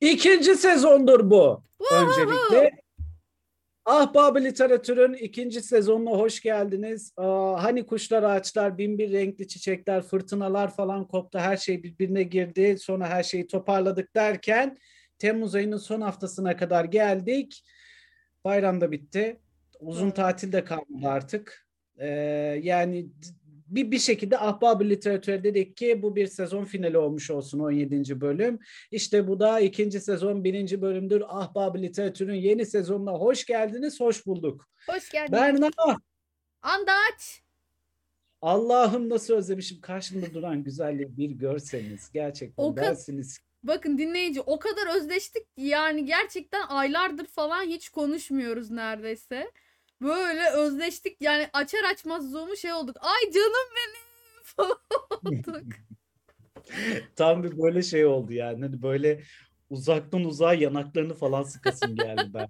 İkinci sezondur bu. Öncelikle Ahbabı Literatür'ün ikinci sezonuna hoş geldiniz. Aa, hani kuşlar, ağaçlar, bin bir renkli çiçekler, fırtınalar falan koptu. Her şey birbirine girdi. Sonra her şeyi toparladık derken Temmuz ayının son haftasına kadar geldik. Bayram da bitti. Uzun tatil de kalmadı artık. Ee, yani bir, bir şekilde Ahbab-ı Literatür dedik ki bu bir sezon finali olmuş olsun 17. bölüm. İşte bu da ikinci sezon birinci bölümdür. Ahbab-ı Literatür'ün yeni sezonuna hoş geldiniz, hoş bulduk. Hoş geldin. Berna, Andaç. Allah'ım nasıl özlemişim karşımda duran güzelliği bir görseniz. Gerçekten O dersiniz. Bakın dinleyici o kadar özleştik ki yani gerçekten aylardır falan hiç konuşmuyoruz neredeyse. Böyle özleştik yani açar açmaz Zoom'u şey olduk. Ay canım benim falan olduk. Tam bir böyle şey oldu yani. Hani böyle uzaktan uzağa yanaklarını falan sıkasım geldi ben.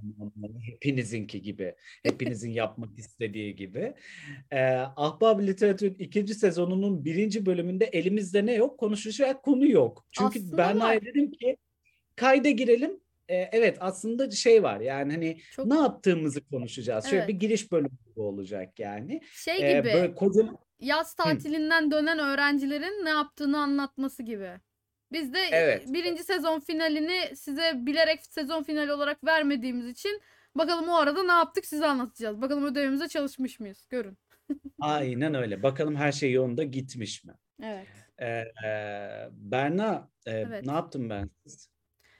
Hepinizinki gibi. Hepinizin yapmak istediği gibi. Ee, Ahbab Literatür'ün ikinci sezonunun birinci bölümünde elimizde ne yok? Konuşacak konu yok. Çünkü Aslında var. dedim ki kayda girelim. Evet aslında şey var yani hani Çok ne yaptığımızı konuşacağız. Şöyle Evet. bir giriş bölümü olacak yani. şey Ee, gibi böyle kocaman yaz tatilinden dönen öğrencilerin ne yaptığını anlatması gibi. Biz de Evet. birinci sezon finalini size bilerek sezon finali olarak vermediğimiz için bakalım o arada ne yaptık size anlatacağız. Bakalım ödevimize çalışmış mıyız? Görün. aynen öyle. Bakalım her şey yolunda gitmiş mi? Evet. Ee, e, Berna, e, Evet. ne yaptım ben?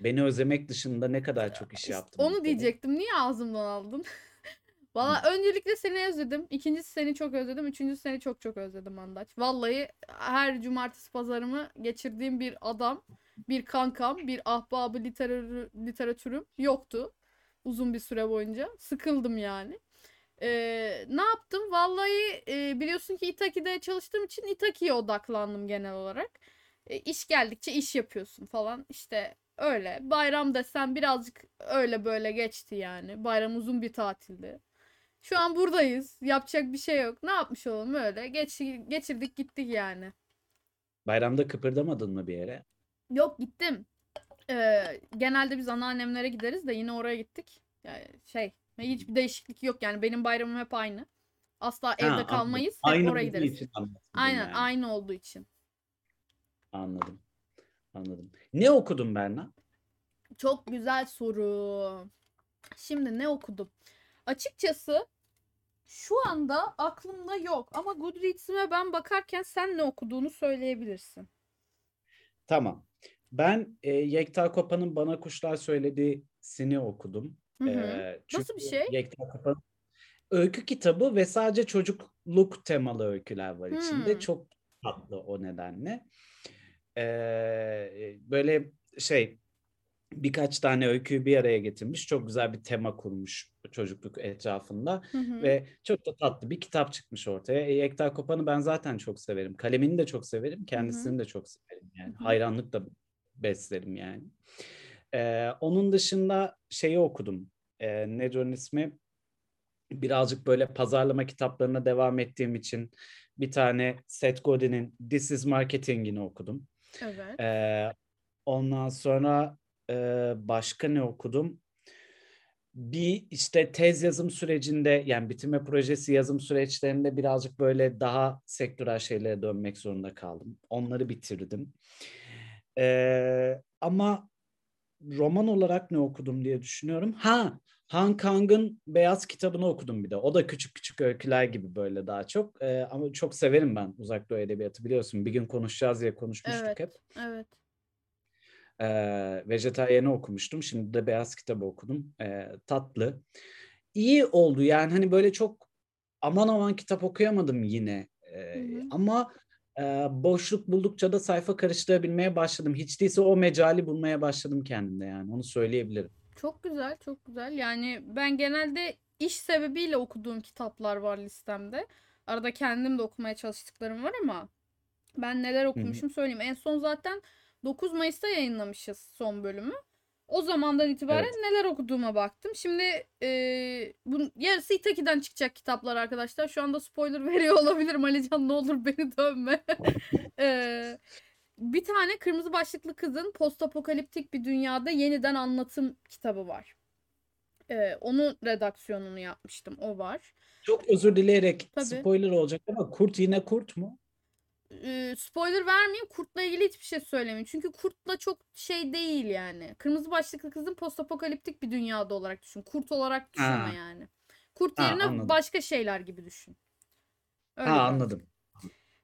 Beni özlemek dışında ne kadar çok iş yaptım. onu diyecektim. Niye ağzımdan aldın? Valla öncelikle seni özledim. İkincisi seni çok özledim. Üçüncüsü seni çok çok özledim Andaç. Vallahi her cumartesi pazarımı geçirdiğim bir adam, bir kankam, bir ahbabı literatürü, literatürüm yoktu. Uzun bir süre boyunca. Sıkıldım yani. Ee, ne yaptım? Vallahi e, biliyorsun ki Itaki'de çalıştığım için Itaki'ye odaklandım genel olarak. E, iş geldikçe iş yapıyorsun falan. İşte öyle. Bayram desem birazcık öyle böyle geçti yani. Bayram uzun bir tatildi. Şu an buradayız. Yapacak bir şey yok. Ne yapmış olalım öyle. Geç, geçirdik gittik yani. Bayramda kıpırdamadın mı bir yere? Yok gittim. Ee, genelde biz anneannemlere gideriz de yine oraya gittik. Yani şey hiçbir değişiklik yok yani benim bayramım hep aynı. Asla evde anladım. kalmayız. Hep Aynı oraya gideriz. için Aynen yani. aynı olduğu için. Anladım. Anladım. Ne okudun Berna? Çok güzel soru. Şimdi ne okudum? Açıkçası şu anda aklımda yok ama Goodreads'ime ben bakarken sen ne okuduğunu söyleyebilirsin. Tamam. Ben e, Yekta Kopa'nın Bana Kuşlar Söylediğini okudum. Hı hı. Ee, Nasıl bir şey? Yekta Kopa'nın öykü kitabı ve sadece çocukluk temalı öyküler var içinde. Hmm. Çok tatlı o nedenle. Ee, böyle şey birkaç tane öyküyü bir araya getirmiş. Çok güzel bir tema kurmuş çocukluk etrafında. Hı hı. Ve çok da tatlı bir kitap çıkmış ortaya. E, Yekta Kopan'ı ben zaten çok severim. Kalemini de çok severim. Kendisini de çok severim. Yani Hı hı. hayranlık da beslerim yani. Ee, onun dışında şeyi okudum. Ee, nedir onun ismi? Birazcık böyle pazarlama kitaplarına devam ettiğim için bir tane Seth Godin'in This is Marketing'ini okudum. Evet. Ee, ondan sonra e, başka ne okudum? Bir işte tez yazım sürecinde yani bitirme projesi yazım süreçlerinde birazcık böyle daha sektörel şeylere dönmek zorunda kaldım. Onları bitirdim. Ee, ama roman olarak ne okudum diye düşünüyorum. Ha, Han Kang'ın Beyaz kitabını okudum bir de. O da küçük küçük öyküler gibi böyle daha çok. Ee, ama çok severim ben Uzak Doğu Edebiyatı biliyorsun. Bir gün konuşacağız diye konuşmuştuk Evet. hep. Evet. Ee, Vejetaryen'i okumuştum. Şimdi de Beyaz kitabı okudum. Ee, tatlı. İyi oldu yani hani böyle çok aman aman kitap okuyamadım yine. Ee, Hı hı. ama e, boşluk buldukça da sayfa karıştırabilmeye başladım. Hiç değilse o mecali bulmaya başladım kendimde yani onu söyleyebilirim. Çok güzel, çok güzel. Yani ben genelde iş sebebiyle okuduğum kitaplar var listemde. Arada kendim de okumaya çalıştıklarım var ama ben neler okumuşum söyleyeyim. En son zaten 9 Mayıs'ta yayınlamışız son bölümü. O zamandan itibaren Evet. neler okuduğuma baktım. Şimdi e, bunun yarısı Itaki'den çıkacak kitaplar arkadaşlar. Şu anda spoiler veriyor olabilirim. Alican ne olur beni dövme. E, bir tane kırmızı başlıklı kızın postapokaliptik bir dünyada yeniden anlatım kitabı var. Ee, onun redaksiyonunu yapmıştım. O var. Çok özür dileyerek Tabii. spoiler olacak ama kurt yine kurt mu? Ee, spoiler vermeyeyim. Kurtla ilgili hiçbir şey söylemeyeyim. Çünkü kurtla çok şey değil yani. Kırmızı başlıklı kızın postapokaliptik bir dünyada olarak düşün. Kurt olarak düşünme Ha. yani. Kurt Ha, yerine anladım. başka şeyler gibi düşün. Öyle ha anladım.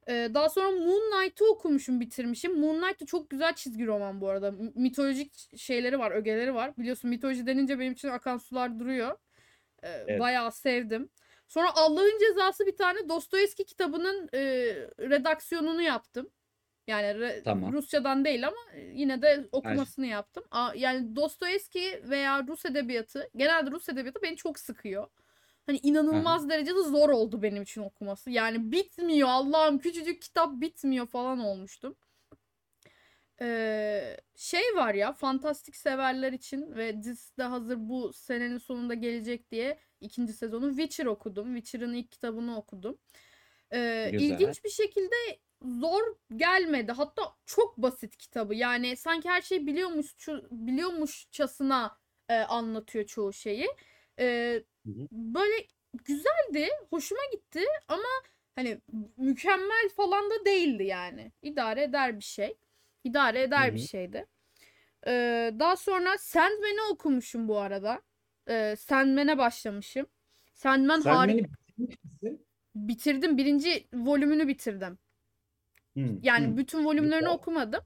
Ee, daha sonra Moon Knight'ı okumuşum, bitirmişim. Moon Knight da çok güzel çizgi roman bu arada. M- Mitolojik şeyleri var, ögeleri var. Biliyorsun mitoloji denince benim için akan sular duruyor. Ee, Evet. Bayağı sevdim. Sonra Allah'ın Cezası bir tane Dostoyevski kitabının e, redaksiyonunu yaptım. Yani re- Tamam. Rusçadan değil ama yine de okumasını yaptım. A- Yani Dostoyevski veya Rus edebiyatı, genelde Rus edebiyatı beni çok sıkıyor. Hani inanılmaz derecede zor oldu benim için okuması. Yani bitmiyor Allah'ım küçücük kitap bitmiyor falan olmuştum. Ee, şey var ya fantastik severler için ve dizisi de hazır bu senenin sonunda gelecek diye ikinci sezonu Witcher okudum. Witcher'ın ilk kitabını okudum. Ee, Güzel. ilginç bir şekilde zor gelmedi. Hatta çok basit kitabı. Yani sanki her şeyi biliyormuş biliyormuşçasına e, anlatıyor çoğu şeyi. Ee, böyle güzeldi, hoşuma gitti ama hani mükemmel falan da değildi yani. İdare eder bir şey. İdare eder Hı bir şeydi. Ee, daha sonra Sandman'i okumuşum bu arada. Ee, Sandman'e başlamışım. Sandman harika. Bitirdim. Birinci volümünü bitirdim. Hı, Yani bütün volümlerini Güzel. okumadım.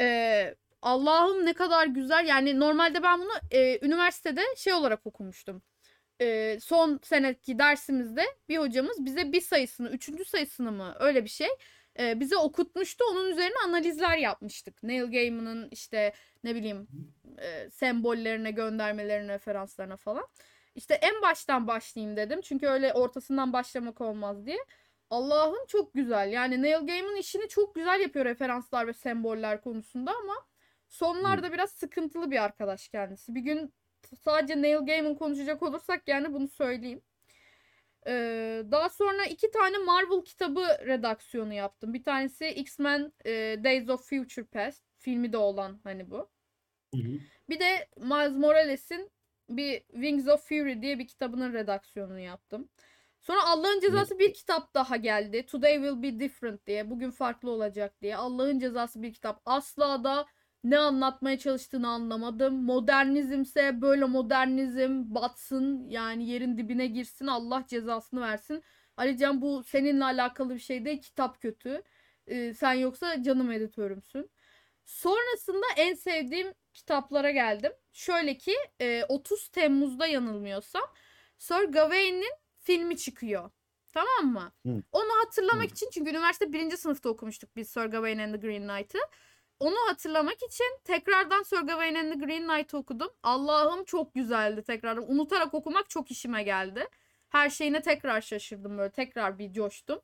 Ee, Allah'ım ne kadar güzel. Yani normalde ben bunu e, üniversitede şey olarak okumuştum. Ee, son seneki dersimizde bir hocamız bize bir sayısını, üçüncü sayısını mı öyle bir şey e, bize okutmuştu. Onun üzerine analizler yapmıştık. Neil Gaiman'ın işte ne bileyim e, sembollerine, göndermelerine, referanslarına falan. İşte en baştan başlayayım dedim. Çünkü öyle ortasından başlamak olmaz diye. Allah'ım çok güzel. Yani Neil Gaiman işini çok güzel yapıyor referanslar ve semboller konusunda ama sonlarda biraz sıkıntılı bir arkadaş kendisi. Bir gün sadece Neil Gaiman konuşacak olursak yani bunu söyleyeyim. Ee, daha sonra iki tane Marvel kitabı redaksiyonu yaptım. Bir tanesi X-Men e, Days of Future Past. Filmi de olan hani bu. Hı hı. Bir de Miles Morales'in bir Wings of Fury diye bir kitabının redaksiyonunu yaptım. Sonra Allah'ın Cezası bir kitap daha geldi. Today will be different diye. Bugün farklı olacak diye. Allah'ın Cezası bir kitap. Asla da ne anlatmaya çalıştığını anlamadım. Modernizmse böyle modernizm batsın. Yani yerin dibine girsin. Allah cezasını versin. Alican bu seninle alakalı bir şey değil. Kitap kötü. Ee, sen yoksa canım editörümsün. Sonrasında en sevdiğim kitaplara geldim. Şöyle ki e, 30 Temmuz'da yanılmıyorsam Sir Gawain'in filmi çıkıyor. Tamam mı? Hı. Onu hatırlamak Hı. için çünkü üniversite birinci sınıfta okumuştuk biz Sir Gawain and the Green Knight'ı. Onu hatırlamak için tekrardan Sir Gawain and the Green Knight'ı okudum. Allah'ım çok güzeldi tekrardan. Unutarak okumak çok işime geldi. Her şeyine tekrar şaşırdım böyle. Tekrar bir coştum.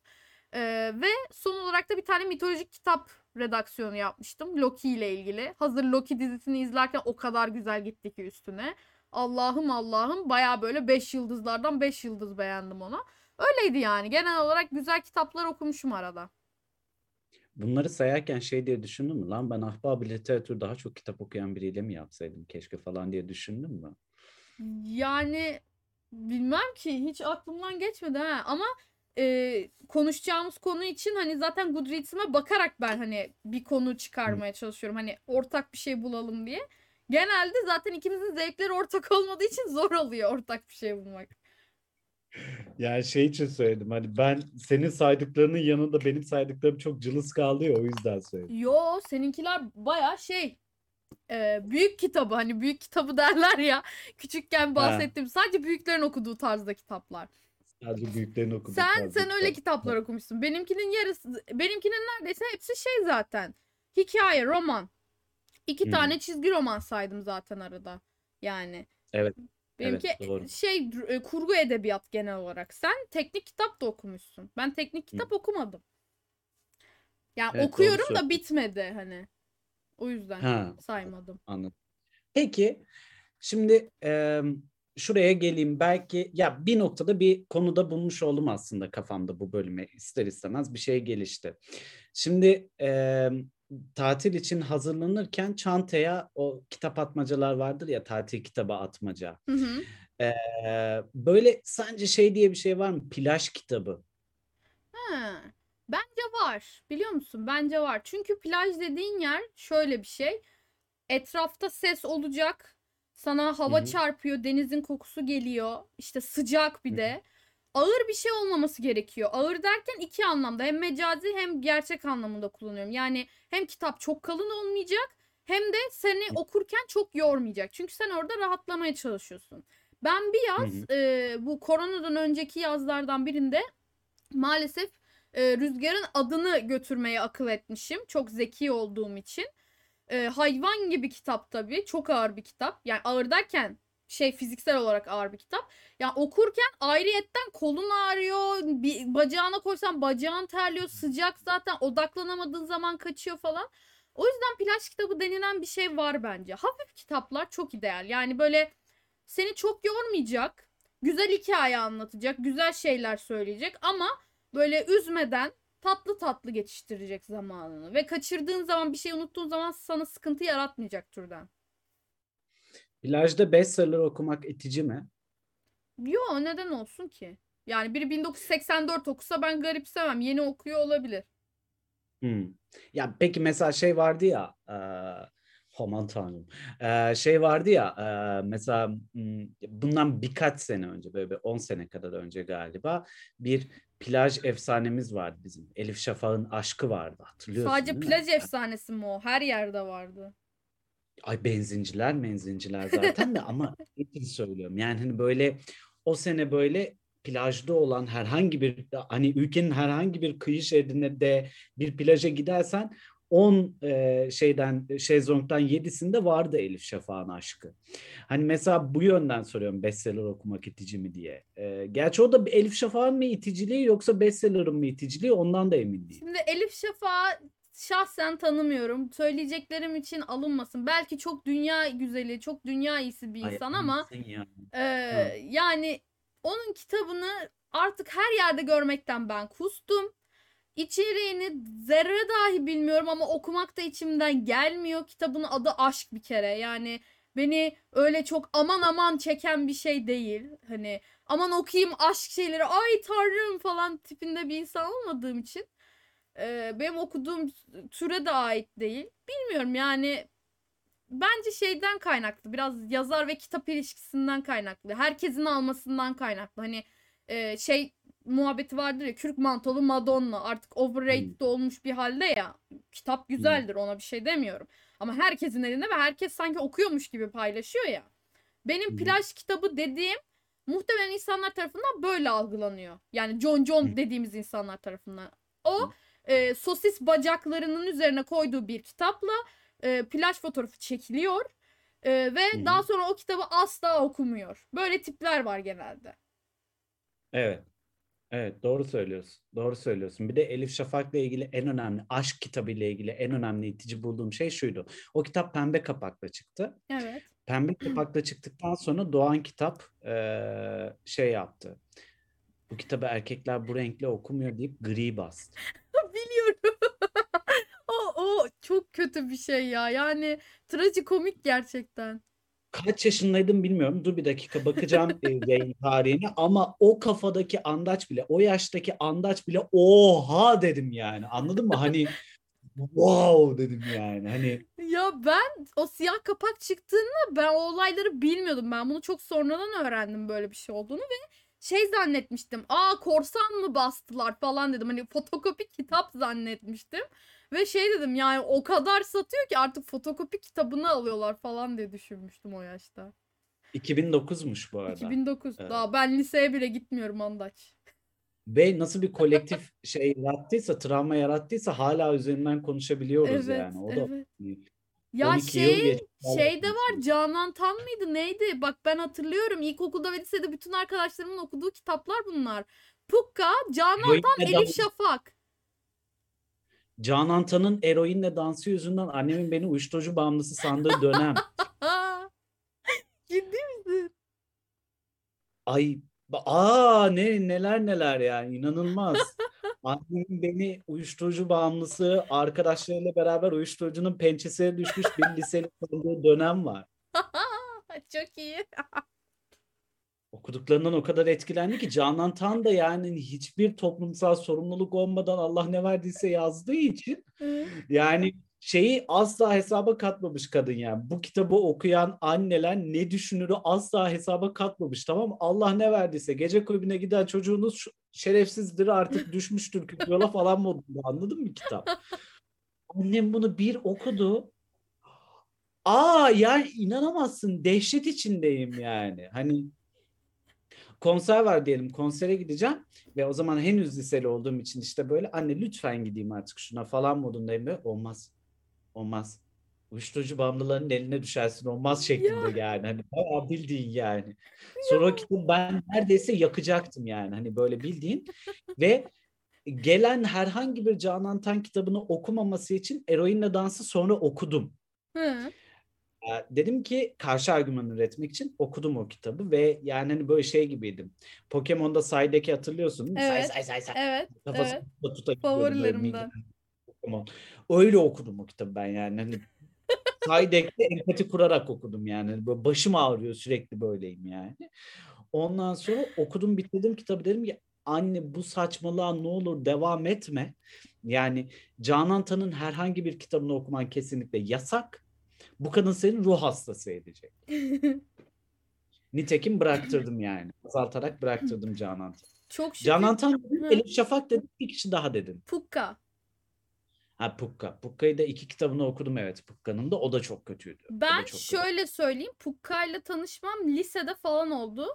Ee, ve son olarak da bir tane mitolojik kitap redaksiyonu yapmıştım. Loki ile ilgili. Hazır Loki dizisini izlerken o kadar güzel gitti ki üstüne. Allah'ım Allah'ım baya böyle 5 yıldızlardan 5 yıldız beğendim ona. Öyleydi yani. Genel olarak güzel kitaplar okumuşum arada. Bunları sayarken şey diye düşündün mü? Lan ben ahbab literatür daha çok kitap okuyan biriyle mi yapsaydım keşke falan diye düşündün mü? Yani bilmem ki hiç aklımdan geçmedi ha ama e, konuşacağımız konu için hani zaten Goodreads'ime bakarak ben hani bir konu çıkarmaya çalışıyorum. Hani ortak bir şey bulalım diye. Genelde zaten ikimizin zevkleri ortak olmadığı için zor oluyor ortak bir şey bulmak. Yani şey için söyledim hani ben senin saydıklarının yanında benim saydıklarım çok cılız kaldı ya o yüzden söyledim. Yo seninkiler baya şey e, büyük kitabı hani büyük kitabı derler ya küçükken bahsettiğim sadece büyüklerin okuduğu tarzda kitaplar. Sadece büyüklerini okudum. Sen fazla sen öyle kitap. kitaplar okumuşsun. Benimkinin yarısı benimkinin neredeyse hepsi şey zaten. Hikaye, roman. İki Hmm. tane çizgi roman saydım zaten arada. Yani. Evet, Benimki evet, doğru. şey e, kurgu edebiyat genel olarak. Sen teknik kitap da okumuşsun. Ben teknik kitap okumadım. Yani Evet, okuyorum da bitmedi hani. O yüzden Ha. saymadım. Anladım. Peki şimdi e, şuraya geleyim. Belki ya bir noktada bir konuda bulmuş oldum aslında kafamda bu bölüme ister istemez bir şey gelişti. Şimdi e, tatil için hazırlanırken çantaya o kitap atmacalar vardır ya tatil kitabı atmaca. Hı hı. Ee, böyle sence şey diye bir şey var mı? Plaj kitabı. Ha, bence var. Biliyor musun? Bence var. Çünkü plaj dediğin yer şöyle bir şey. Etrafta ses olacak. Sana hava Hı hı. çarpıyor, denizin kokusu geliyor. İşte sıcak bir Hı hı. Ağır bir şey olmaması gerekiyor. Ağır derken iki anlamda. Hem mecazi hem gerçek anlamında kullanıyorum. Yani hem kitap çok kalın olmayacak hem de seni okurken çok yormayacak. Çünkü sen orada rahatlamaya çalışıyorsun. Ben bir Hı yaz hı. e, bu koronadan önceki yazlardan birinde maalesef e, Rüzgar'ın adını götürmeye akıl etmişim. Çok zeki olduğum için. E, hayvan gibi kitap tabii. Çok ağır bir kitap. Yani ağır derken şey fiziksel olarak ağır bir kitap. Yani okurken ayrıyetten kolun ağrıyor. Bir bacağına koysan bacağın terliyor. Sıcak zaten odaklanamadığın zaman kaçıyor falan. O yüzden plaj kitabı denilen bir şey var bence. Hafif kitaplar çok ideal. Yani böyle seni çok yormayacak. Güzel hikaye anlatacak. Güzel şeyler söyleyecek ama böyle üzmeden tatlı tatlı geçiştirecek zamanını. Ve kaçırdığın zaman bir şey unuttuğun zaman sana sıkıntı yaratmayacak türden. Plajda bestseller okumak itici mi? Yo neden olsun ki? Yani biri 1984 okusa ben garipsemem. Yeni okuyor olabilir. Hmm. Ya peki mesela şey vardı ya e, aman tanrım E, şey vardı ya e, mesela hmm, bundan birkaç sene önce böyle bir 10 sene kadar önce galiba bir plaj efsanemiz vardı bizim. Elif Şafak'ın aşkı vardı hatırlıyorsun Sadece plaj efsanesi mi o? Her yerde vardı. Ay benzinciler menzinciler zaten de ama için söylüyorum. Yani hani böyle o sene böyle plajda olan herhangi bir hani ülkenin herhangi bir kıyı şeridine de bir plaja gidersen 10 e, şeyden şezlongdan 7'sinde vardı Elif Şafak'ın aşkı. Hani mesela bu yönden soruyorum bestseller okumak itici mi diye. E, gerçi o da Elif Şafak'ın mı iticiliği yoksa bestseller'ın mı iticiliği ondan da emin değilim. Şimdi Elif Şafak'ı şahsen tanımıyorum. Söyleyeceklerim için alınmasın. Belki çok dünya güzeli, çok dünya iyisi bir insan ama sen ya. e, yani onun kitabını artık her yerde görmekten ben kustum. İçeriğini zerre dahi bilmiyorum ama okumak da içimden gelmiyor. Kitabın adı aşk bir kere. Yani beni öyle çok aman aman çeken bir şey değil. Hani aman okuyayım aşk şeyleri ay tanrım falan tipinde bir insan olmadığım için e, benim okuduğum türe de ait değil. Bilmiyorum yani bence şeyden kaynaklı. Biraz yazar ve kitap ilişkisinden kaynaklı. Herkesin almasından kaynaklı. Hani e, şey muhabbeti vardır ya kürk mantolu Madonna artık overrated olmuş bir halde ya. Kitap güzeldir ona bir şey demiyorum. Ama herkesin elinde ve herkes sanki okuyormuş gibi paylaşıyor ya. Benim Hı. plaj kitabı dediğim muhtemelen insanlar tarafından böyle algılanıyor. Yani John John Hı. dediğimiz insanlar tarafından. O Hı. E, sosis bacaklarının üzerine koyduğu bir kitapla e, plaj fotoğrafı çekiliyor. E, ve Hı hı. daha sonra o kitabı asla okumuyor. Böyle tipler var genelde. Evet. Evet doğru söylüyorsun. Doğru söylüyorsun. Bir de Elif Şafak'la ilgili en önemli aşk kitabı ile ilgili en önemli itici bulduğum şey şuydu. O kitap pembe kapakla çıktı. Evet. Pembe kapakla çıktıktan sonra Doğan Kitap eee, şey yaptı. Bu kitabı erkekler bu renkle okumuyor deyip gri bastı. Çok kötü bir şey ya. Yani trajikomik gerçekten. Kaç yaşındaydım bilmiyorum. Dur bir dakika bakacağım e, yayın tarihine ama o kafadaki andaç bile, o yaştaki andaç bile oha dedim yani. Anladın mı? Hani wow dedim yani. Hani Ya ben o siyah kapak çıktığında ben o olayları bilmiyordum. Ben bunu çok sonradan öğrendim böyle bir şey olduğunu ve şey zannetmiştim. Aa korsan mı bastılar falan dedim. Hani fotokopi kitap zannetmiştim. Ve şey dedim yani o kadar satıyor ki artık fotokopi kitabını alıyorlar falan diye düşünmüştüm o yaşta. 2009'muş bu arada. 2009. Evet. Daha ben liseye bile gitmiyorum Andaç. Ve nasıl bir kolektif şey yarattıysa, travma yarattıysa hala üzerinden konuşabiliyoruz Evet, yani. O da evet. Ya 12 yıl şey şey de var. Canan Tan mıydı neydi? Bak ben hatırlıyorum ilkokulda ve lisede bütün arkadaşlarımın okuduğu kitaplar bunlar. Pukka, Canan Tan, Elif Şafak. Canan Tan'ın eroinle dansı yüzünden annemin beni uyuşturucu bağımlısı sandığı dönem. Ciddi misin? Ay aa ne neler neler yani inanılmaz. Annemin beni uyuşturucu bağımlısı arkadaşlarıyla beraber uyuşturucunun pençesine düşmüş bir liseli olduğu dönem var. Çok iyi. Okuduklarından o kadar etkilendi ki Canan Tan da yani hiçbir toplumsal sorumluluk olmadan Allah ne verdiyse yazdığı için yani şeyi asla hesaba katmamış kadın yani. Bu kitabı okuyan anneler ne düşünürü asla hesaba katmamış tamam mı? Allah ne verdiyse gece kulübüne giden çocuğunuz şerefsizdir artık düşmüştür yola falan modunda anladın mı kitap? Annem bunu bir okudu. Aa yani inanamazsın dehşet içindeyim yani. Hani konser var diyelim konsere gideceğim ve o zaman henüz liseli olduğum için işte böyle anne lütfen gideyim artık şuna falan modundayım ve olmaz olmaz uyuşturucu bağımlılarının eline düşersin olmaz şeklinde ya. yani hani bayağı bildiğin yani. Kitabı ben neredeyse yakacaktım yani hani böyle bildiğin ve gelen herhangi bir Canan Tan kitabını okumaması için Eroinle Dansı sonra okudum. Hı. Dedim ki karşı argüman üretmek için okudum o kitabı ve yani hani böyle şey gibiydim. Pokemon'da Psy'deki hatırlıyorsun değil mi? Evet. Say say say. Evet. Kafasını evet. Favorilerimden. Pokemon. Öyle okudum o kitabı ben yani. Hani Psy'deki empati kurarak okudum yani. Böyle başım ağrıyor sürekli böyleyim yani. Ondan sonra okudum bitirdim kitabı dedim ki anne bu saçmalığa ne olur devam etme. Yani Canan Tan'ın herhangi bir kitabını okuman kesinlikle yasak bu kadın senin ruh hastası edecek. Nitekim bıraktırdım yani. Azaltarak bıraktırdım Canan Tan. Çok şükür. Canan Tan Elif Şafak dedin, bir kişi daha dedin. Pukka. Ha Pukka. Pukka'yı da iki kitabını okudum evet Pukka'nın da o da çok kötüydü. Ben çok şöyle kötü. söyleyeyim Pukka'yla tanışmam lisede falan oldu.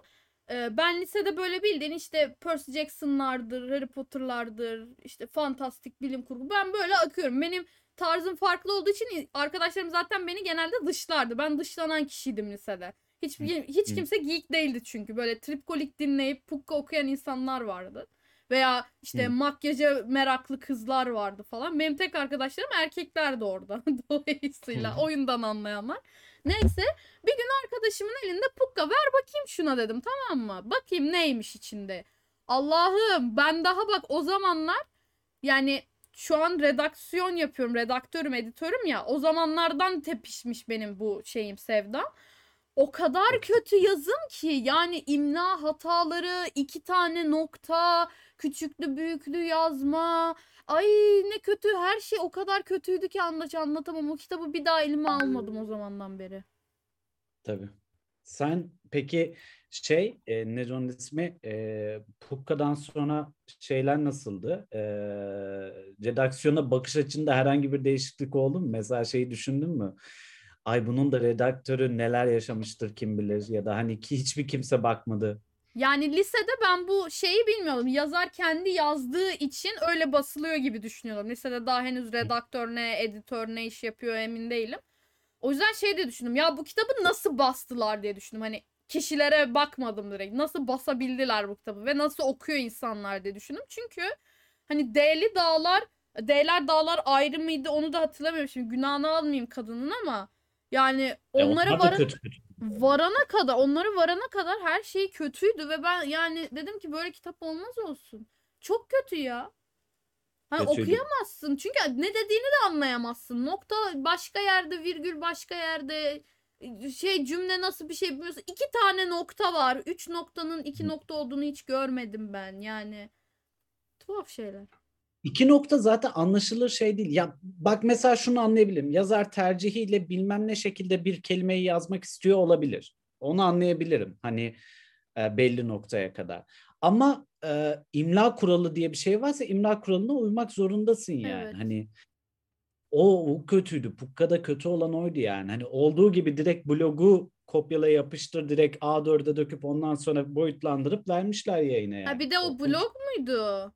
Ben lisede böyle bildiğin işte Percy Jackson'lardır, Harry Potter'lardır, işte fantastik bilim kurgu. Ben böyle akıyorum. Benim tarzım farklı olduğu için arkadaşlarım zaten beni genelde dışlardı. Ben dışlanan kişiydim lisede. Hiç hiç kimse geek değildi çünkü. Böyle tripkolik dinleyip pukka okuyan insanlar vardı. Veya işte Hı. makyaja meraklı kızlar vardı falan. Benim tek arkadaşlarım erkeklerdi orada. Dolayısıyla Hı. oyundan anlayanlar. Neyse bir gün arkadaşımın elinde pukka ver bakayım şuna dedim tamam mı? Bakayım neymiş içinde. Allah'ım ben daha bak o zamanlar yani şu an redaksiyon yapıyorum. Redaktörüm, editörüm ya. O zamanlardan tepişmiş benim bu şeyim sevdam. O kadar kötü yazım ki yani imla hataları, iki tane nokta, küçüklü büyüklü yazma. Ay ne kötü her şey o kadar kötüydü ki anlaç anlatamam. O kitabı bir daha elime almadım o zamandan beri. Tabii. Sen peki şey e, ne onun ismi e, Pukka'dan sonra şeyler nasıldı? E, redaksiyona bakış açında herhangi bir değişiklik oldu mu? Mesela şeyi düşündün mü? Ay bunun da redaktörü neler yaşamıştır kim bilir ya da hani ki hiçbir kimse bakmadı. Yani lisede ben bu şeyi bilmiyordum. Yazar kendi yazdığı için öyle basılıyor gibi düşünüyordum. Lisede daha henüz redaktör ne, editör ne iş yapıyor emin değilim. O yüzden şey de düşündüm. Ya bu kitabı nasıl bastılar diye düşündüm. Hani kişilere bakmadım direkt. Nasıl basabildiler bu kitabı ve nasıl okuyor insanlar diye düşündüm. Çünkü hani D'li dağlar, D'ler dağlar ayrı mıydı onu da hatırlamıyorum. Şimdi günahını almayayım kadının ama yani onlara kötü. varana kadar, onları varana kadar her şey kötüydü ve ben yani dedim ki böyle kitap olmaz olsun. Çok kötü ya. Hani okuyamazsın. Çünkü ne dediğini de anlayamazsın. Nokta başka yerde, virgül başka yerde şey cümle nasıl bir şey bilmiyorsun. İki tane nokta var. Üç noktanın iki nokta olduğunu hiç görmedim ben. Yani tuhaf şeyler. İki nokta zaten anlaşılır şey değil. Ya bak mesela şunu anlayabilirim. Yazar tercihiyle bilmem ne şekilde bir kelimeyi yazmak istiyor olabilir. Onu anlayabilirim. Hani e, belli noktaya kadar. Ama e, imla kuralı diye bir şey varsa imla kuralına uymak zorundasın yani. Evet. Hani o, o kötüydü. Pukka'da kötü olan oydu yani. Hani olduğu gibi direkt blogu kopyala yapıştır direkt A4'e döküp ondan sonra boyutlandırıp vermişler yayına yani. Ha bir de o blog muydu?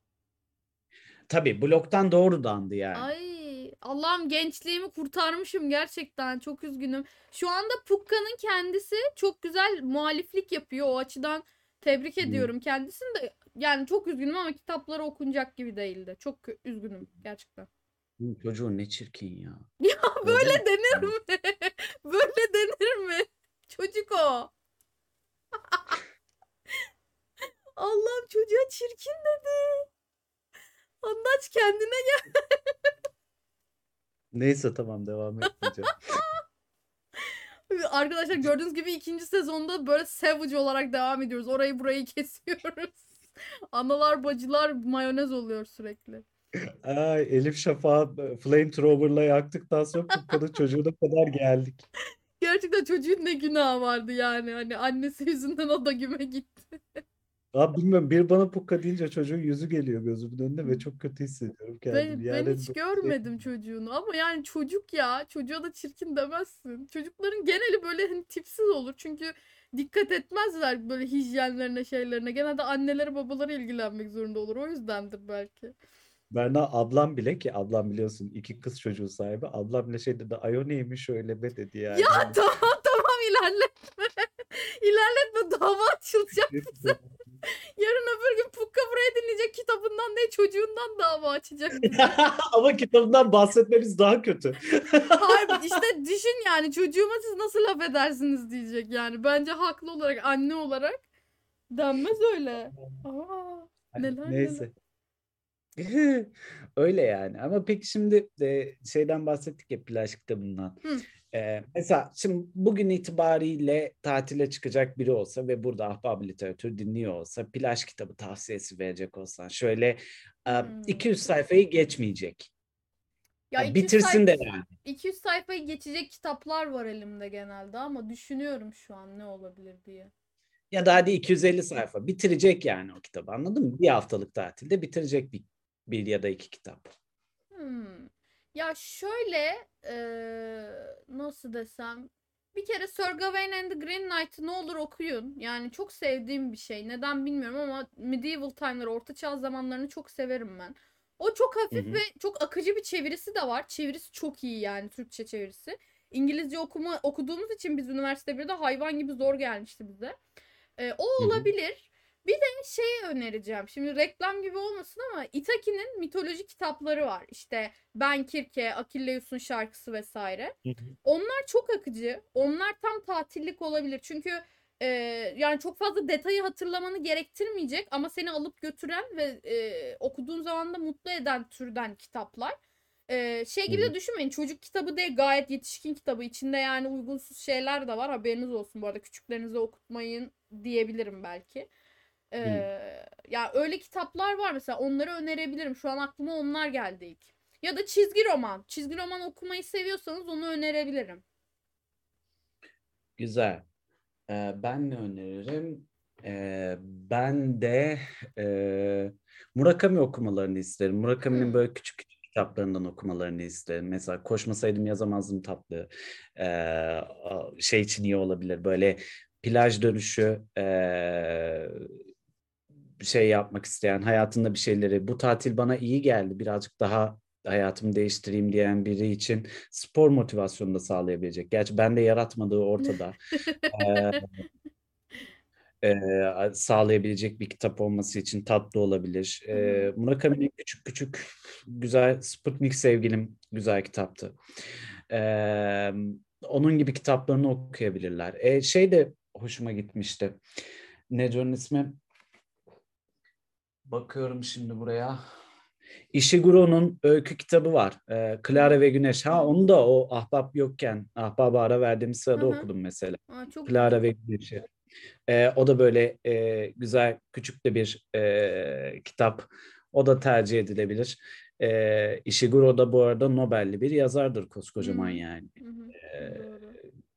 Tabii bloktan doğrudandı yani. Ay Allah'ım gençliğimi kurtarmışım gerçekten çok üzgünüm. Şu anda Pukka'nın kendisi çok güzel muhaliflik yapıyor o açıdan tebrik ediyorum kendisini de. Yani çok üzgünüm ama kitapları okunacak gibi değildi. Çok üzgünüm gerçekten. Çocuğun ne çirkin ya. Ya böyle Öyle denir mi? böyle denir mi? Çocuk o. Allah'ım çocuğa çirkin dedi. Anlaç kendine gel. Neyse tamam devam etmeyeceğim. Arkadaşlar gördüğünüz gibi ikinci sezonda böyle savage olarak devam ediyoruz. Orayı burayı kesiyoruz. Analar bacılar mayonez oluyor sürekli. Ay, Elif Şafak'ı flamethrower'la yaktıktan sonra Pukka'nın çocuğuna kadar geldik. Gerçekten çocuğun ne günahı vardı yani. Hani annesi yüzünden o da güme gitti. Abi bilmiyorum bir bana Pukka deyince çocuğun yüzü geliyor gözümün önüne ve çok kötü hissediyorum Ben, kendimi. ben Yani hiç bu- görmedim çocuğunu ama yani çocuk ya çocuğa da çirkin demezsin. Çocukların geneli böyle hani tipsiz olur çünkü dikkat etmezler böyle hijyenlerine şeylerine. Genelde anneleri babaları ilgilenmek zorunda olur o yüzdendir belki. Berna ablam bile ki ablam biliyorsun iki kız çocuğu sahibi. Ablam bile şey dedi ay o neymiş öyle be dedi yani. Ya tamam tamam ilerletme. ilerletme dava açılacak. Yarın öbür gün Pukka buraya dinleyecek kitabından değil çocuğundan dava açacak. Ama kitabından bahsetmemiz daha kötü. Hayır işte düşün yani çocuğuma siz nasıl laf edersiniz diyecek yani. Bence haklı olarak anne olarak denmez öyle. Aa, neler Neyse. Öyle yani. Ama peki şimdi e, şeyden bahsettik ya plaj kitabından. Hı. E, mesela şimdi bugün itibariyle tatile çıkacak biri olsa ve burada ahbap literatür dinliyor olsa plaj kitabı tavsiyesi verecek olsan şöyle e, Hmm. 200 sayfayı geçmeyecek. Ya Ya 200 bitirsin de sayfa- yani. 200 sayfayı geçecek kitaplar var elimde genelde ama düşünüyorum şu an ne olabilir diye. Ya da hadi 250 sayfa bitirecek yani o kitabı anladın mı? Bir haftalık tatilde bitirecek bir, bir ya da iki kitap. Hmm. Ya şöyle eee, nasıl desem bir kere Sir Gawain and the Green Knight'ı ne olur okuyun. Yani çok sevdiğim bir şey. Neden bilmiyorum ama medieval time'ları, orta çağ zamanlarını çok severim ben. O çok hafif Hı hı. ve çok akıcı bir çevirisi de var. Çevirisi çok iyi yani Türkçe çevirisi. İngilizce okuma okuduğumuz için biz üniversite 1'de hayvan gibi zor gelmişti bize. Ee, o olabilir. Bir de şey önereceğim. Şimdi reklam gibi olmasın ama Itaki'nin mitoloji kitapları var. İşte Ben Kirke, Akilleus'un şarkısı vesaire. Onlar çok akıcı. Onlar tam tatillik olabilir. Çünkü e, yani çok fazla detayı hatırlamanı gerektirmeyecek ama seni alıp götüren ve e, okuduğun zaman da mutlu eden türden kitaplar. E, şey gibi de düşünmeyin. Çocuk kitabı değil gayet yetişkin kitabı. İçinde yani uygunsuz şeyler de var. Haberiniz olsun bu arada. Küçüklerinize okutmayın diyebilirim belki. E, ya öyle kitaplar var mesela onları önerebilirim. Şu an aklıma onlar geldi ilk. Ya da çizgi roman. Çizgi roman okumayı seviyorsanız onu önerebilirim. Güzel. Ee, ben ne öneririm? Ee, ben de e, Murakami okumalarını isterim. Murakami'nin Hmm. böyle küçük küçük kitaplarından okumalarını isterim. Mesela Koşmasaydım Yazamazdım tatlı. Ee, şey için iyi olabilir. Böyle plaj dönüşü e, şey yapmak isteyen, hayatında bir şeyleri, bu tatil bana iyi geldi, birazcık daha hayatımı değiştireyim diyen biri için spor motivasyonu da sağlayabilecek. Gerçi bende yaratmadığı ortada. Ee, e, sağlayabilecek bir kitap olması için tatlı olabilir. Ee, Murakami'nin küçük küçük güzel Sputnik Sevgilim güzel kitaptı. Ee, onun gibi kitaplarını okuyabilirler. Ee, şey de hoşuma gitmişti. Nedir onun ismi? Bakıyorum şimdi buraya. Ishiguro'nun öykü kitabı var. Ee, Clara ve Güneş. Ha onu da o ahbap yokken, ahbaba ara verdiğim sırada Hı hı. okudum mesela. Aa, çok Clara ve Güneş'i. Ee, o da böyle e, güzel küçük de bir e, kitap. O da tercih edilebilir. E, Ishiguro da bu arada Nobel'li bir yazardır koskocaman Hı. yani. Hı hı, Ee, doğru.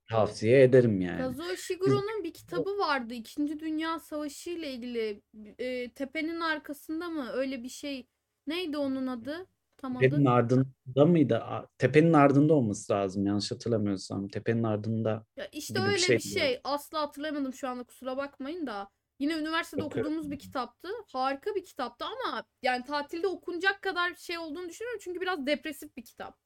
Tavsiye ederim yani. Kazuo Ishiguro'nun bir kitabı vardı. İkinci Dünya Savaşı ile ilgili. E, tepenin arkasında mı? Öyle bir şey. Neydi onun adı? Tam adı. Tepenin ardında mıydı? A- Tepenin ardında olması lazım yanlış hatırlamıyorsam. Tepenin ardında Ya işte gibi bir öyle şey bir diyor. şey. Asla hatırlayamadım şu anda kusura bakmayın da. Yine üniversitede Bakıyorum. okuduğumuz bir kitaptı. Harika bir kitaptı ama yani tatilde okunacak kadar şey olduğunu düşünüyorum. Çünkü biraz depresif bir kitap.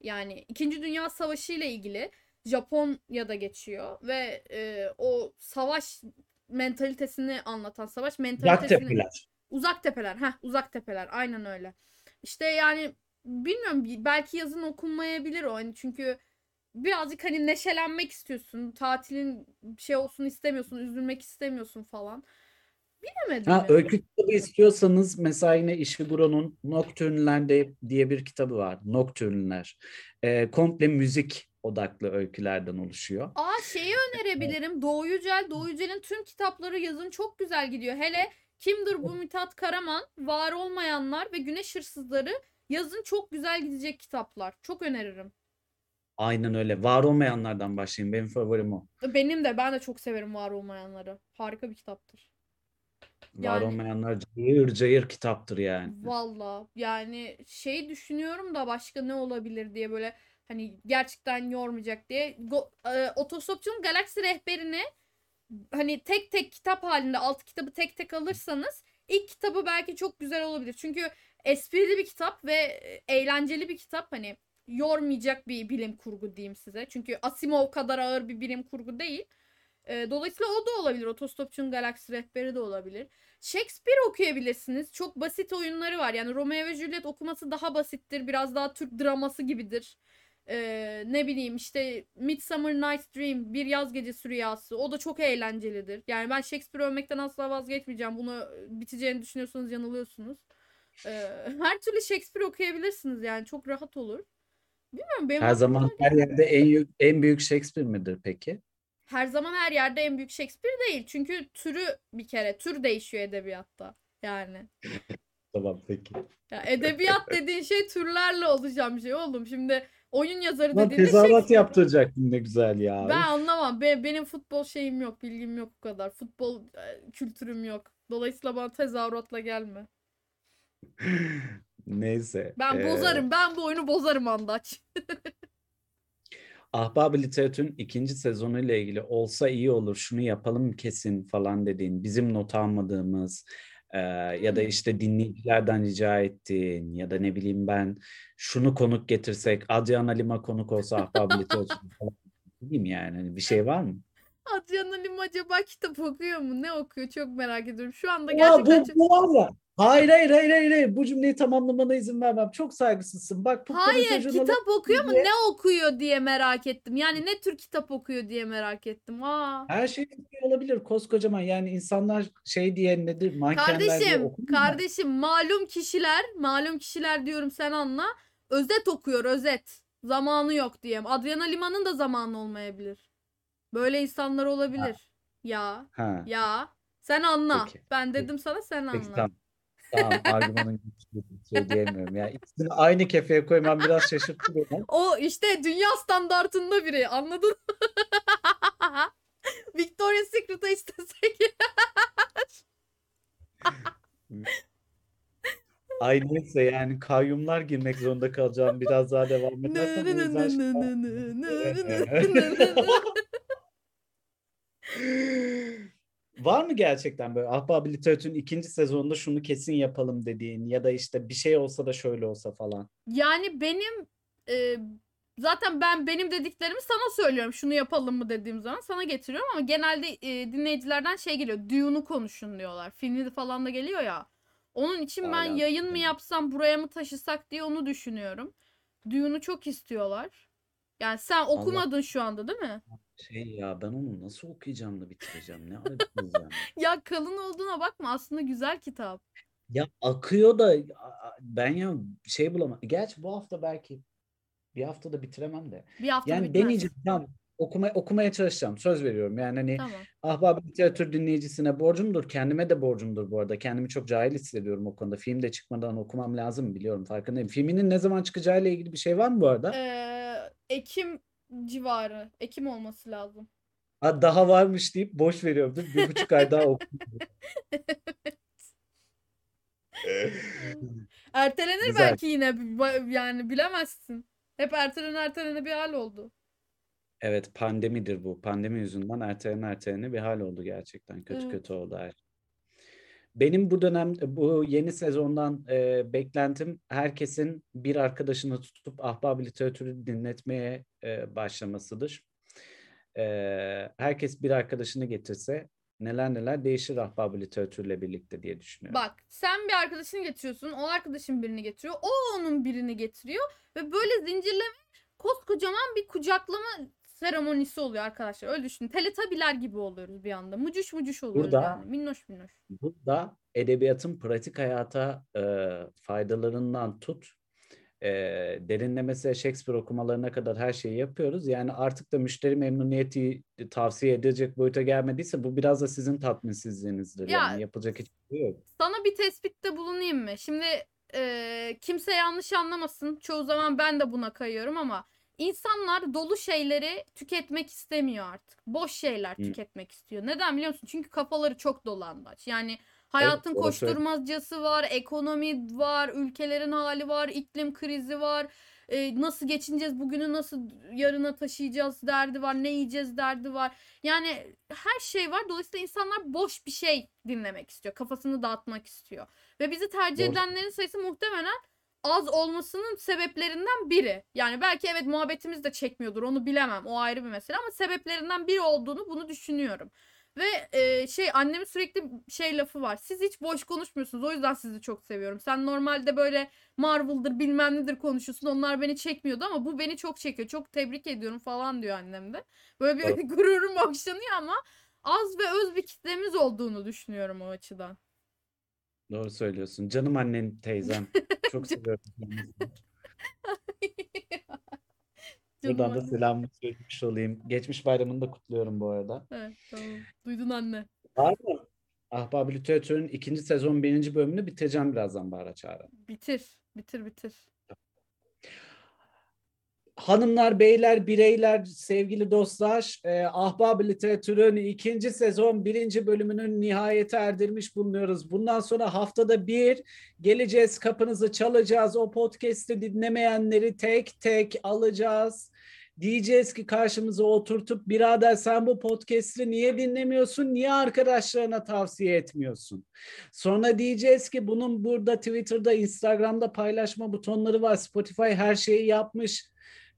Yani İkinci Dünya Savaşı ile ilgili Japonya'da geçiyor ve e, o savaş mentalitesini anlatan savaş Uzak mentalitesini Tepeler. Uzak tepeler. Heh, uzak tepeler. Aynen öyle. İşte yani bilmiyorum bi- belki yazın okunmayabilir o. Hani çünkü birazcık hani neşelenmek istiyorsun. Tatilin şey olsun istemiyorsun, üzülmek istemiyorsun falan. Bilemedim Ha, öykü kitabı istiyorsanız mesela yine Ishiguro'nun Nocturne'lerde diye bir kitabı var. Nocturne'ler. Ee, komple müzik odaklı öykülerden oluşuyor. Aa şeyi önerebilirim. Doğu Yücel. Doğu Yücel'in tüm kitapları yazın çok güzel gidiyor. Hele Kimdir bu Mithat Karaman, Var Olmayanlar ve Güneş Hırsızları yazın çok güzel gidecek kitaplar. Çok öneririm. Aynen öyle. Var olmayanlardan başlayayım. Benim favorim o. Benim de ben de çok severim Var Olmayanları. Harika bir kitaptır. Var Yani- olmayanlar cayır cayır kitaptır yani. Valla yani şey düşünüyorum da başka ne olabilir diye böyle hani gerçekten yormayacak diye. Go, e, Otostopçunun Galaksi Rehberini hani tek tek kitap halinde altı kitabı tek tek alırsanız ilk kitabı belki çok güzel olabilir. Çünkü esprili bir kitap ve e, eğlenceli bir kitap hani yormayacak bir bilim kurgu diyeyim size. Çünkü Asimov kadar ağır bir bilim kurgu değil. E, dolayısıyla o da olabilir. Otostopçunun Galaksi Rehberi de olabilir. Shakespeare okuyabilirsiniz. Çok basit oyunları var. Yani Romeo ve Juliet okuması daha basittir. Biraz daha Türk draması gibidir. Ee, ne bileyim işte Midsummer Night's Dream, Bir Yaz Gecesi Rüyası. O da çok eğlencelidir. Yani ben Shakespeare övmekten asla vazgeçmeyeceğim. Bunu biteceğini düşünüyorsanız yanılıyorsunuz. Ee, her türlü Shakespeare okuyabilirsiniz yani. Çok rahat olur. Bilmiyorum benim Her zaman her yerde en, yü- en büyük Shakespeare midir peki? her zaman her yerde en büyük Shakespeare değil. Çünkü türü bir kere tür değişiyor edebiyatta. Yani. Tamam peki. Ya edebiyat dediğin şey türlerle bir şey oğlum. Şimdi oyun yazarı Lan dediğinde tezahürat Shakespeare- yaptıracaktın ne güzel ya. Ben anlamam. Be- benim futbol şeyim yok, bilgim yok o kadar. Futbol e, kültürüm yok. Dolayısıyla bana tezahüratla gelme. Neyse. Ben ee, bozarım. Ben bu oyunu bozarım Andaç. Ahbab Literatür'ün ikinci sezonuyla ilgili olsa iyi olur, şunu yapalım kesin falan dediğin, bizim not almadığımız e, ya da işte dinleyicilerden rica ettiğin ya da ne bileyim ben şunu konuk getirsek, Adriana Lima konuk olsa Ahbab Literatür falan diyeyim yani Hani bir şey var mı? Adriana Lima acaba kitap okuyor mu? Ne okuyor? Çok merak ediyorum. Şu anda gerçekten bu, çok... bu var ya. Hayır hayır hayır hayır hayır. Bu cümleyi tamamlamana izin vermem. Çok saygısızsın. Bak bu Hayır, kitap okuyor mu? diye- Ne okuyor diye merak ettim. Yani ne tür kitap okuyor diye merak ettim. Aa. Her şey olabilir koskocaman. Yani insanlar şey diye nedir? Mankenler diye Kardeşim, mu? kardeşim malum kişiler, malum kişiler diyorum sen anla. Özet okuyor, özet. Zamanı yok diyeyim. Adriana Lima'nın da zamanı olmayabilir. Böyle insanlar olabilir. Ya, Ha. ya. Sen anla. Peki, Ben dedim sana sen Peki anla. tamam. Tamam argümanın güçlü şey diyemiyorum. Ya ikisini aynı kefeye koymam biraz şaşırttı beni. O işte dünya standartında biri. Anladın? Victoria's Secret'a istesek. Ay neyse yani kayyumlar girmek zorunda kalacağım. Biraz daha devam edersem o yüzden Var mı gerçekten böyle Ahbab Literatür'ün ikinci sezonunda şunu kesin yapalım dediğin ya da işte bir şey olsa da şöyle olsa falan. Yani benim e, zaten ben benim dediklerimi sana söylüyorum. Şunu yapalım mı dediğim zaman sana getiriyorum ama genelde e, dinleyicilerden şey geliyor. Dune'u konuşun diyorlar. Filmi falan da geliyor ya. Onun için ben Hala yayın mı yapsam buraya mı taşısak diye onu düşünüyorum. Dune'u çok istiyorlar. Yani sen okumadın şu anda değil mi? Şey ya ben onu nasıl okuyacağım da bitireceğim ne arayacağım. Ya kalın olduğuna bakma aslında güzel kitap. Ya akıyor da a- ben ya şey bulamadım. Gerçi bu hafta belki bir haftada bitiremem de. Bir hafta Yani bitmez. deneyeceğim. Tamam. Okuma, okumaya çalışacağım. Söz veriyorum. Yani hani Tamam. Ahbap literatür dinleyicisine borcumdur. Kendime de borcumdur bu arada. Kendimi çok cahil hissediyorum o konuda. Film de çıkmadan okumam lazım biliyorum. Farkındayım. Filminin ne zaman çıkacağıyla ilgili bir şey var mı bu arada? Ee, Ekim civarı. Ekim olması lazım. Ha, daha varmış deyip boş veriyorum. değil mi? Bir buçuk ay daha okuyayım. Ertelenir Güzel. belki yine yani bilemezsin. Hep ertelene ertelene bir hal oldu. Evet pandemidir bu. Pandemi yüzünden ertelene ertelene bir hal oldu gerçekten. Kötü Evet. kötü oldu her. Benim bu dönem bu yeni sezondan e, beklentim herkesin bir arkadaşını tutup ahbab literatürü dinletmeye e, başlamasıdır. E, herkes bir arkadaşını getirse neler neler değişir ahbab literatürle birlikte diye düşünüyorum. Bak sen bir arkadaşını getiriyorsun. O arkadaşın birini getiriyor. O onun birini getiriyor. Ve böyle zincirleme koskocaman bir kucaklama seremonisi oluyor arkadaşlar. Öyle düşünün. Teletabiler gibi oluyoruz bir anda. Mucuş mucuş oluyoruz Burada- yani. Minnoş minnoş. Bu da edebiyatın pratik hayata e, faydalarından tut, e, derinlemesine Shakespeare okumalarına kadar her şeyi yapıyoruz. Yani artık da müşteri memnuniyeti tavsiye edecek boyuta gelmediyse bu biraz da sizin tatminsizliğinizdir. Ya- Yani yapacak hiçbir şey yok. Sana bir tespitte bulunayım mı? Şimdi e, kimse yanlış anlamasın. Çoğu zaman ben de buna kayıyorum ama insanlar dolu şeyleri tüketmek istemiyor artık. Boş şeyler Hı. tüketmek istiyor. Neden biliyor musun? Çünkü kafaları çok dolandaç. Yani hayatın öyle. koşturmacası var, ekonomi var, ülkelerin hali var, iklim krizi var. E, nasıl geçineceğiz, bugünü nasıl yarına taşıyacağız derdi var, ne yiyeceğiz derdi var. Yani her şey var. Dolayısıyla insanlar boş bir şey dinlemek istiyor. Kafasını dağıtmak istiyor. Ve bizi tercih Doğru. edenlerin sayısı muhtemelen az olmasının sebeplerinden biri. Yani belki evet muhabbetimiz de çekmiyordur onu bilemem. O ayrı bir mesele ama sebeplerinden biri olduğunu bunu düşünüyorum. Ve e, şey annemin sürekli şey lafı var. Siz hiç boş konuşmuyorsunuz. O yüzden sizi çok seviyorum. Sen normalde böyle Marvel'dır bilmem nedir konuşuyorsun. Onlar beni çekmiyordu ama bu beni çok çekiyor. Çok tebrik ediyorum falan diyor annem de. Böyle bir Evet. gururum okşanıyor ama az ve öz bir kitlemiz olduğunu düşünüyorum o açıdan. Doğru söylüyorsun. Canım annen teyzem. Çok seviyorum. Buradan da selamımı söylemiş olayım. Geçmiş bayramını da kutluyorum bu arada. Evet, tamam. Duydun anne. Var mı? Ahbab Literatür'ün ikinci sezon birinci bölümünü bitireceğim birazdan Bahar Çağrı. Bitir. Bitir bitir. Hanımlar, beyler, bireyler, sevgili dostlar, e, Ahbab Literatür'ün ikinci sezon birinci bölümünün nihayete erdirmiş bulunuyoruz. Bundan sonra haftada bir geleceğiz, kapınızı çalacağız. O podcast'i dinlemeyenleri tek tek alacağız. Diyeceğiz ki karşımıza oturtup birader sen bu podcast'i niye dinlemiyorsun? Niye arkadaşlarına tavsiye etmiyorsun? Sonra diyeceğiz ki bunun burada Twitter'da, Instagram'da paylaşma butonları var. Spotify her şeyi yapmış.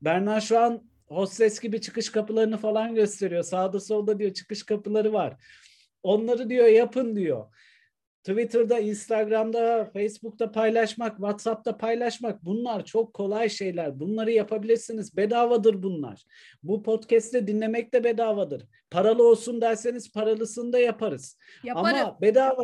Berna şu an hostes gibi çıkış kapılarını falan gösteriyor. Sağda solda diyor çıkış kapıları var. Onları diyor yapın diyor. Twitter'da, Instagram'da, Facebook'ta paylaşmak, WhatsApp'ta paylaşmak bunlar çok kolay şeyler. Bunları yapabilirsiniz. Bedavadır bunlar. Bu podcast'te dinlemek de bedavadır. Paralı olsun derseniz paralısını da yaparız. Yaparım. Ama bedava.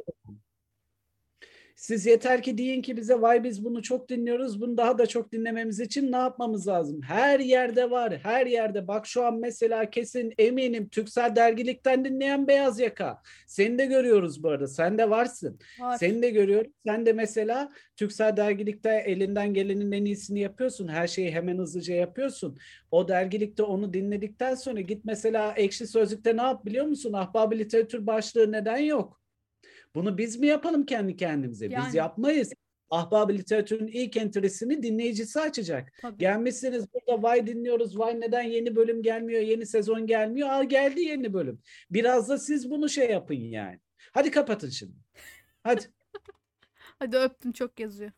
Siz yeter ki deyin ki bize vay biz bunu çok dinliyoruz. Bunu daha da çok dinlememiz için ne yapmamız lazım? Her yerde var. Her yerde. Bak şu an mesela kesin eminim Türksel dergilikten dinleyen beyaz yaka. Seni de görüyoruz bu arada. Sen de varsın. Var. Seni de görüyorum. Sen de mesela Türksel dergilikte elinden gelenin en iyisini yapıyorsun. Her şeyi hemen hızlıca yapıyorsun. O dergilikte onu dinledikten sonra git mesela Ekşi Sözlük'te ne yap biliyor musun? Ahbab literatür başlığı neden yok? Bunu biz mi yapalım kendi kendimize? Biz Yani. yapmayız. Ahbab literatürün ilk entrisini dinleyicisi açacak. Tabii. Gelmişsiniz burada vay dinliyoruz. Vay neden yeni bölüm gelmiyor, yeni sezon gelmiyor. Al geldi yeni bölüm. Biraz da siz bunu şey yapın yani. Hadi kapatın şimdi. Hadi. Hadi öptüm çok yazıyor.